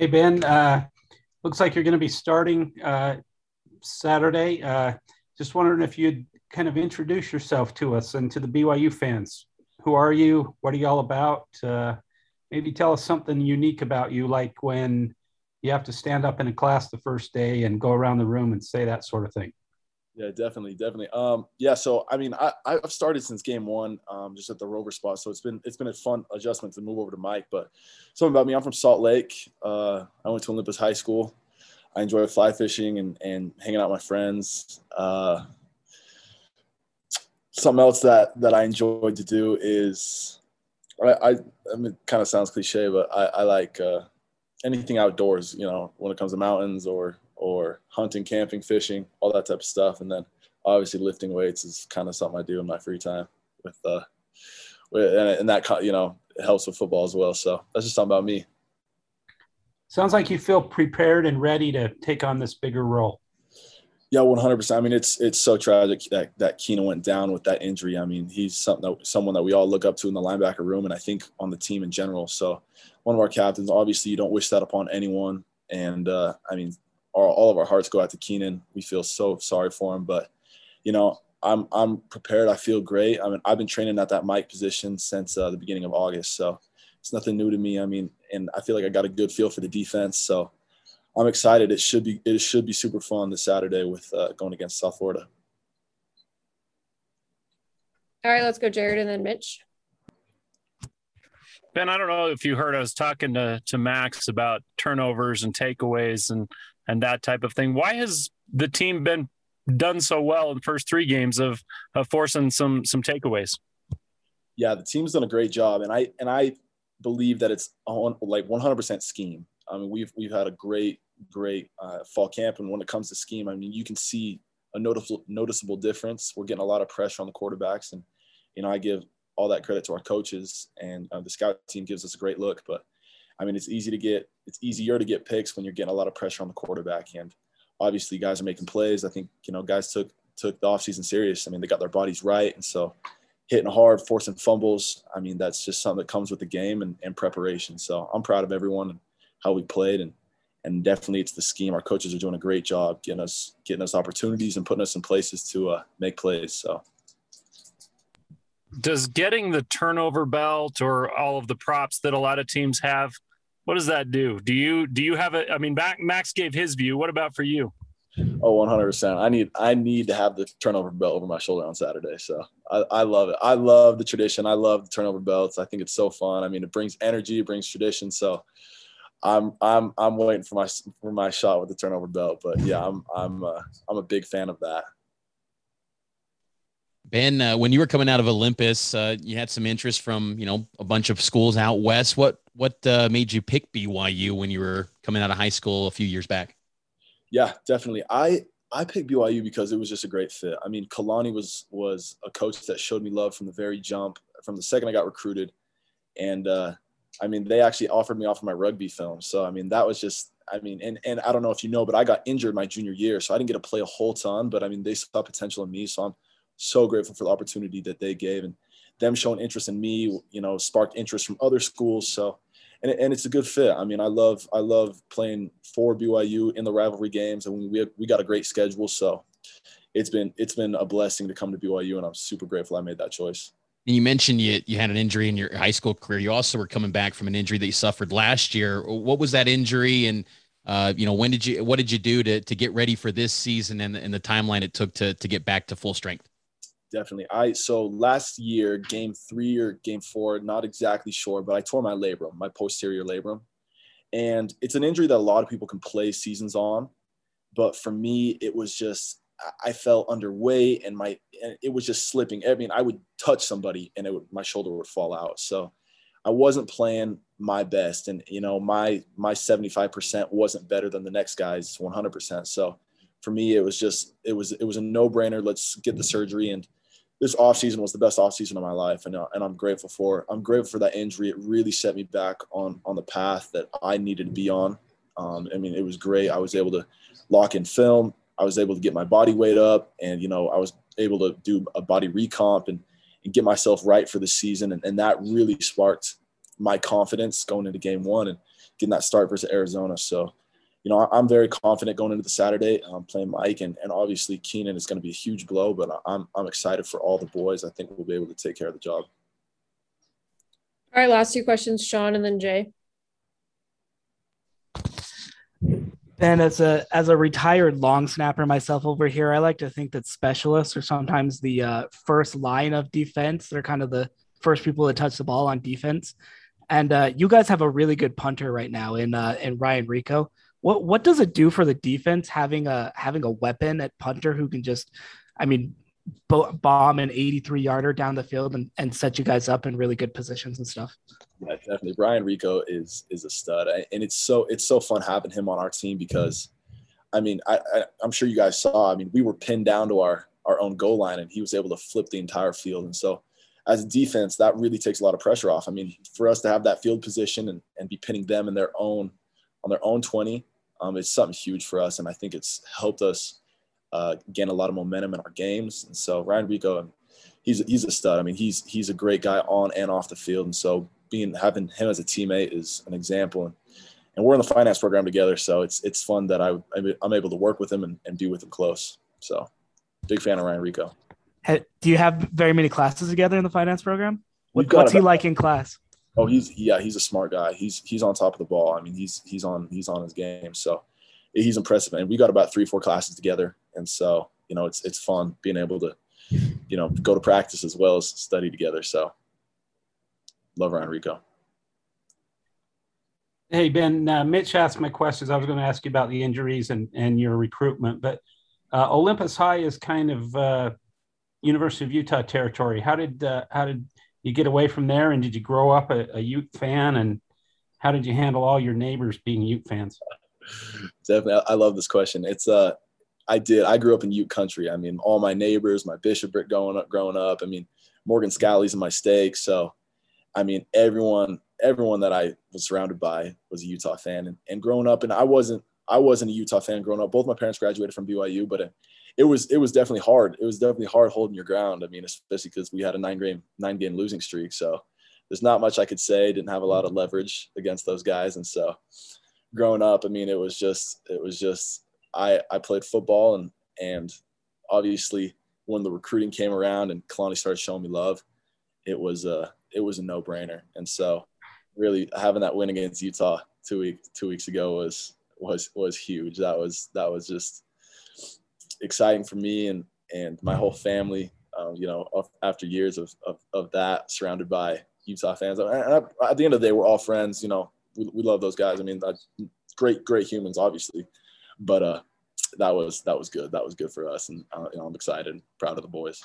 Hey, Ben. Uh, looks like you're going to be starting uh, Saturday. Uh, just wondering if you'd kind of introduce yourself to us and to the BYU fans. Who are you? What are you all about? Uh, maybe tell us something unique about you, like when you have to stand up in a class the first day and go around the room and say that sort of thing. Yeah, definitely, definitely. Um, yeah, so I mean, I I've started since game one, um, just at the rover spot. So it's been it's been a fun adjustment to move over to Mike. But something about me, I'm from Salt Lake. Uh, I went to Olympus High School. I enjoy fly fishing and and hanging out with my friends. Uh, something else that that I enjoy to do is I I, I mean, it kind of sounds cliche, but I, I like uh, anything outdoors. You know, when it comes to mountains or or hunting, camping, fishing, all that type of stuff. And then obviously lifting weights is kind of something I do in my free time with, uh, with and, and that, you know, it helps with football as well. So that's just something about me. Sounds like you feel prepared and ready to take on this bigger role. Yeah, one hundred percent. I mean, it's it's so tragic that that Keenan went down with that injury. I mean, he's something that, someone that we all look up to in the linebacker room, and I think on the team in general. So, one of our captains. Obviously, you don't wish that upon anyone. And uh, I mean, our, all of our hearts go out to Keenan. We feel so sorry for him, but you know, I'm I'm prepared. I feel great. I mean, I've been training at that Mike position since uh, the beginning of August, so it's nothing new to me. I mean, and I feel like I got a good feel for the defense, so I'm excited. It should be it should be super fun this Saturday with uh, going against South Florida. All right, let's go, Jared, and then Mitch. Ben, I don't know if you heard I was talking to to Max about turnovers and takeaways and and that type of thing. Why has the team been done so well in the first three games of, of forcing some some takeaways? Yeah, the team's done a great job, and I and I believe that it's on like 100% scheme. I mean, we've we've had a great great uh, fall camp, and when it comes to scheme, I mean, you can see a noticeable noticeable difference. We're getting a lot of pressure on the quarterbacks, and you know, I give all that credit to our coaches, and uh, the scout team gives us a great look. But I mean, it's easy to get it's easier to get picks when you're getting a lot of pressure on the quarterback. And obviously, guys are making plays. I think you know guys took took the offseason serious. I mean, they got their bodies right, and so hitting hard, forcing fumbles. I mean, that's just something that comes with the game and, and preparation. So I'm proud of everyone how we played, and and definitely it's the scheme. Our coaches are doing a great job getting us getting us opportunities and putting us in places to uh, make plays. So does getting the turnover belt or all of the props that a lot of teams have what does that do? Do you do you have a? I mean, Max gave his view. What about for you? Oh, 100 percent. I need I need to have the turnover belt over my shoulder on Saturday. So I, I love it. I love the tradition. I love the turnover belts. I think it's so fun. I mean, it brings energy. It brings tradition. So I'm I'm I'm waiting for my for my shot with the turnover belt. But yeah, I'm I'm uh, I'm a big fan of that. Ben, uh, when you were coming out of Olympus, uh, you had some interest from you know a bunch of schools out west. What what uh, made you pick BYU when you were coming out of high school a few years back? Yeah, definitely. I I picked BYU because it was just a great fit. I mean, Kalani was was a coach that showed me love from the very jump, from the second I got recruited, and uh, I mean, they actually offered me off of my rugby film. So I mean, that was just I mean, and and I don't know if you know, but I got injured my junior year, so I didn't get to play a whole ton. But I mean, they saw potential in me, so I'm so grateful for the opportunity that they gave and them showing interest in me. You know, sparked interest from other schools. So and, and it's a good fit. I mean, I love I love playing for BYU in the rivalry games, and we we got a great schedule. So it's been it's been a blessing to come to BYU, and I'm super grateful I made that choice. And you mentioned you you had an injury in your high school career. You also were coming back from an injury that you suffered last year. What was that injury, and uh, you know when did you what did you do to to get ready for this season and, and the timeline it took to to get back to full strength? definitely. I so last year, game three or game four, not exactly sure, but I tore my labrum, my posterior labrum, and it's an injury that a lot of people can play seasons on, but for me, it was just I felt underweight and my and it was just slipping. I mean, I would touch somebody and it would my shoulder would fall out. So I wasn't playing my best, and you know my my 75% wasn't better than the next guy's 100%. So for me, it was just it was it was a no brainer. Let's get the surgery and this offseason was the best offseason of my life and, uh, and I'm grateful for I'm grateful for that injury. It really set me back on on the path that I needed to be on. Um, I mean, it was great. I was able to lock in film. I was able to get my body weight up and, you know, I was able to do a body recomp and, and get myself right for the season. And, and that really sparked my confidence going into game one and getting that start versus Arizona. So, you know, I'm very confident going into the Saturday. I'm playing Mike, and, and obviously Keenan is going to be a huge blow, but I'm, I'm excited for all the boys. I think we'll be able to take care of the job. All right, last two questions, Sean and then Jay. Ben, as a as a retired long snapper myself over here, I like to think that specialists are sometimes the uh, first line of defense. They're kind of the first people to touch the ball on defense. And uh, you guys have a really good punter right now in uh, in Ryan Rehkow. What what does it do for the defense having a having a weapon at punter who can just, I mean, bomb an 83 yarder down the field and, and set you guys up in really good positions and stuff. Yeah, definitely. Brian Rehkow is is a stud, and it's so it's so fun having him on our team because, I mean, I, I I'm sure you guys saw. I mean, we were pinned down to our our own goal line, and he was able to flip the entire field. And so, as a defense, that really takes a lot of pressure off. I mean, for us to have that field position and, and be pinning them in their own on their own 20, um, it's something huge for us, and I think it's helped us uh, gain a lot of momentum in our games. And so Ryan Rehkow, he's he's a stud. I mean, he's he's a great guy on and off the field. And so being having him as a teammate is an example. And, and we're in the finance program together, so it's it's fun that I I'm able to work with him and, and be with him close. So big fan of Ryan Rehkow. Do you have very many classes together in the finance program? What, what's he like in class? Oh, he's yeah, he's a smart guy. He's he's on top of the ball. I mean, he's he's on he's on his game. So he's impressive. And we got about three, four classes together. And so, you know, it's, it's fun being able to, you know, go to practice as well as study together. So love Ryan Rehkow. Hey, Ben, uh, Mitch asked my questions. I was going to ask you about the injuries and, and your recruitment, but uh, Olympus High is kind of uh, University of Utah territory. How did, uh, how did you get away from there? And did you grow up a, a Ute fan? And how did you handle all your neighbors being Ute fans? Definitely. I love this question. It's uh I did. I grew up in Ute country. I mean, all my neighbors, my bishopric growing up, growing up. I mean, Morgan Scalley's in my stake. So, I mean, everyone, everyone that I was surrounded by was a Utah fan. And, and growing up, and I wasn't, I wasn't a Utah fan growing up. Both my parents graduated from BYU, but it, it was, it was definitely hard. It was definitely hard holding your ground. I mean, especially because we had a nine game, nine game losing streak. So, there's not much I could say. Didn't have a lot of leverage against those guys, and so growing up, I mean, it was just, it was just, I, I played football and, and obviously when the recruiting came around and Kalani started showing me love, it was a, it was a no brainer. And so really having that win against Utah two weeks, two weeks ago was, was, was huge. That was, that was just exciting for me and, and my whole family, um, you know, after years of, of, of that surrounded by Utah fans. And at the end of the day, we're all friends, you know, we, we love those guys. I mean, great, great humans, obviously, but uh, that was that was good. That was good for us, and uh, you know, I'm excited, proud of the boys.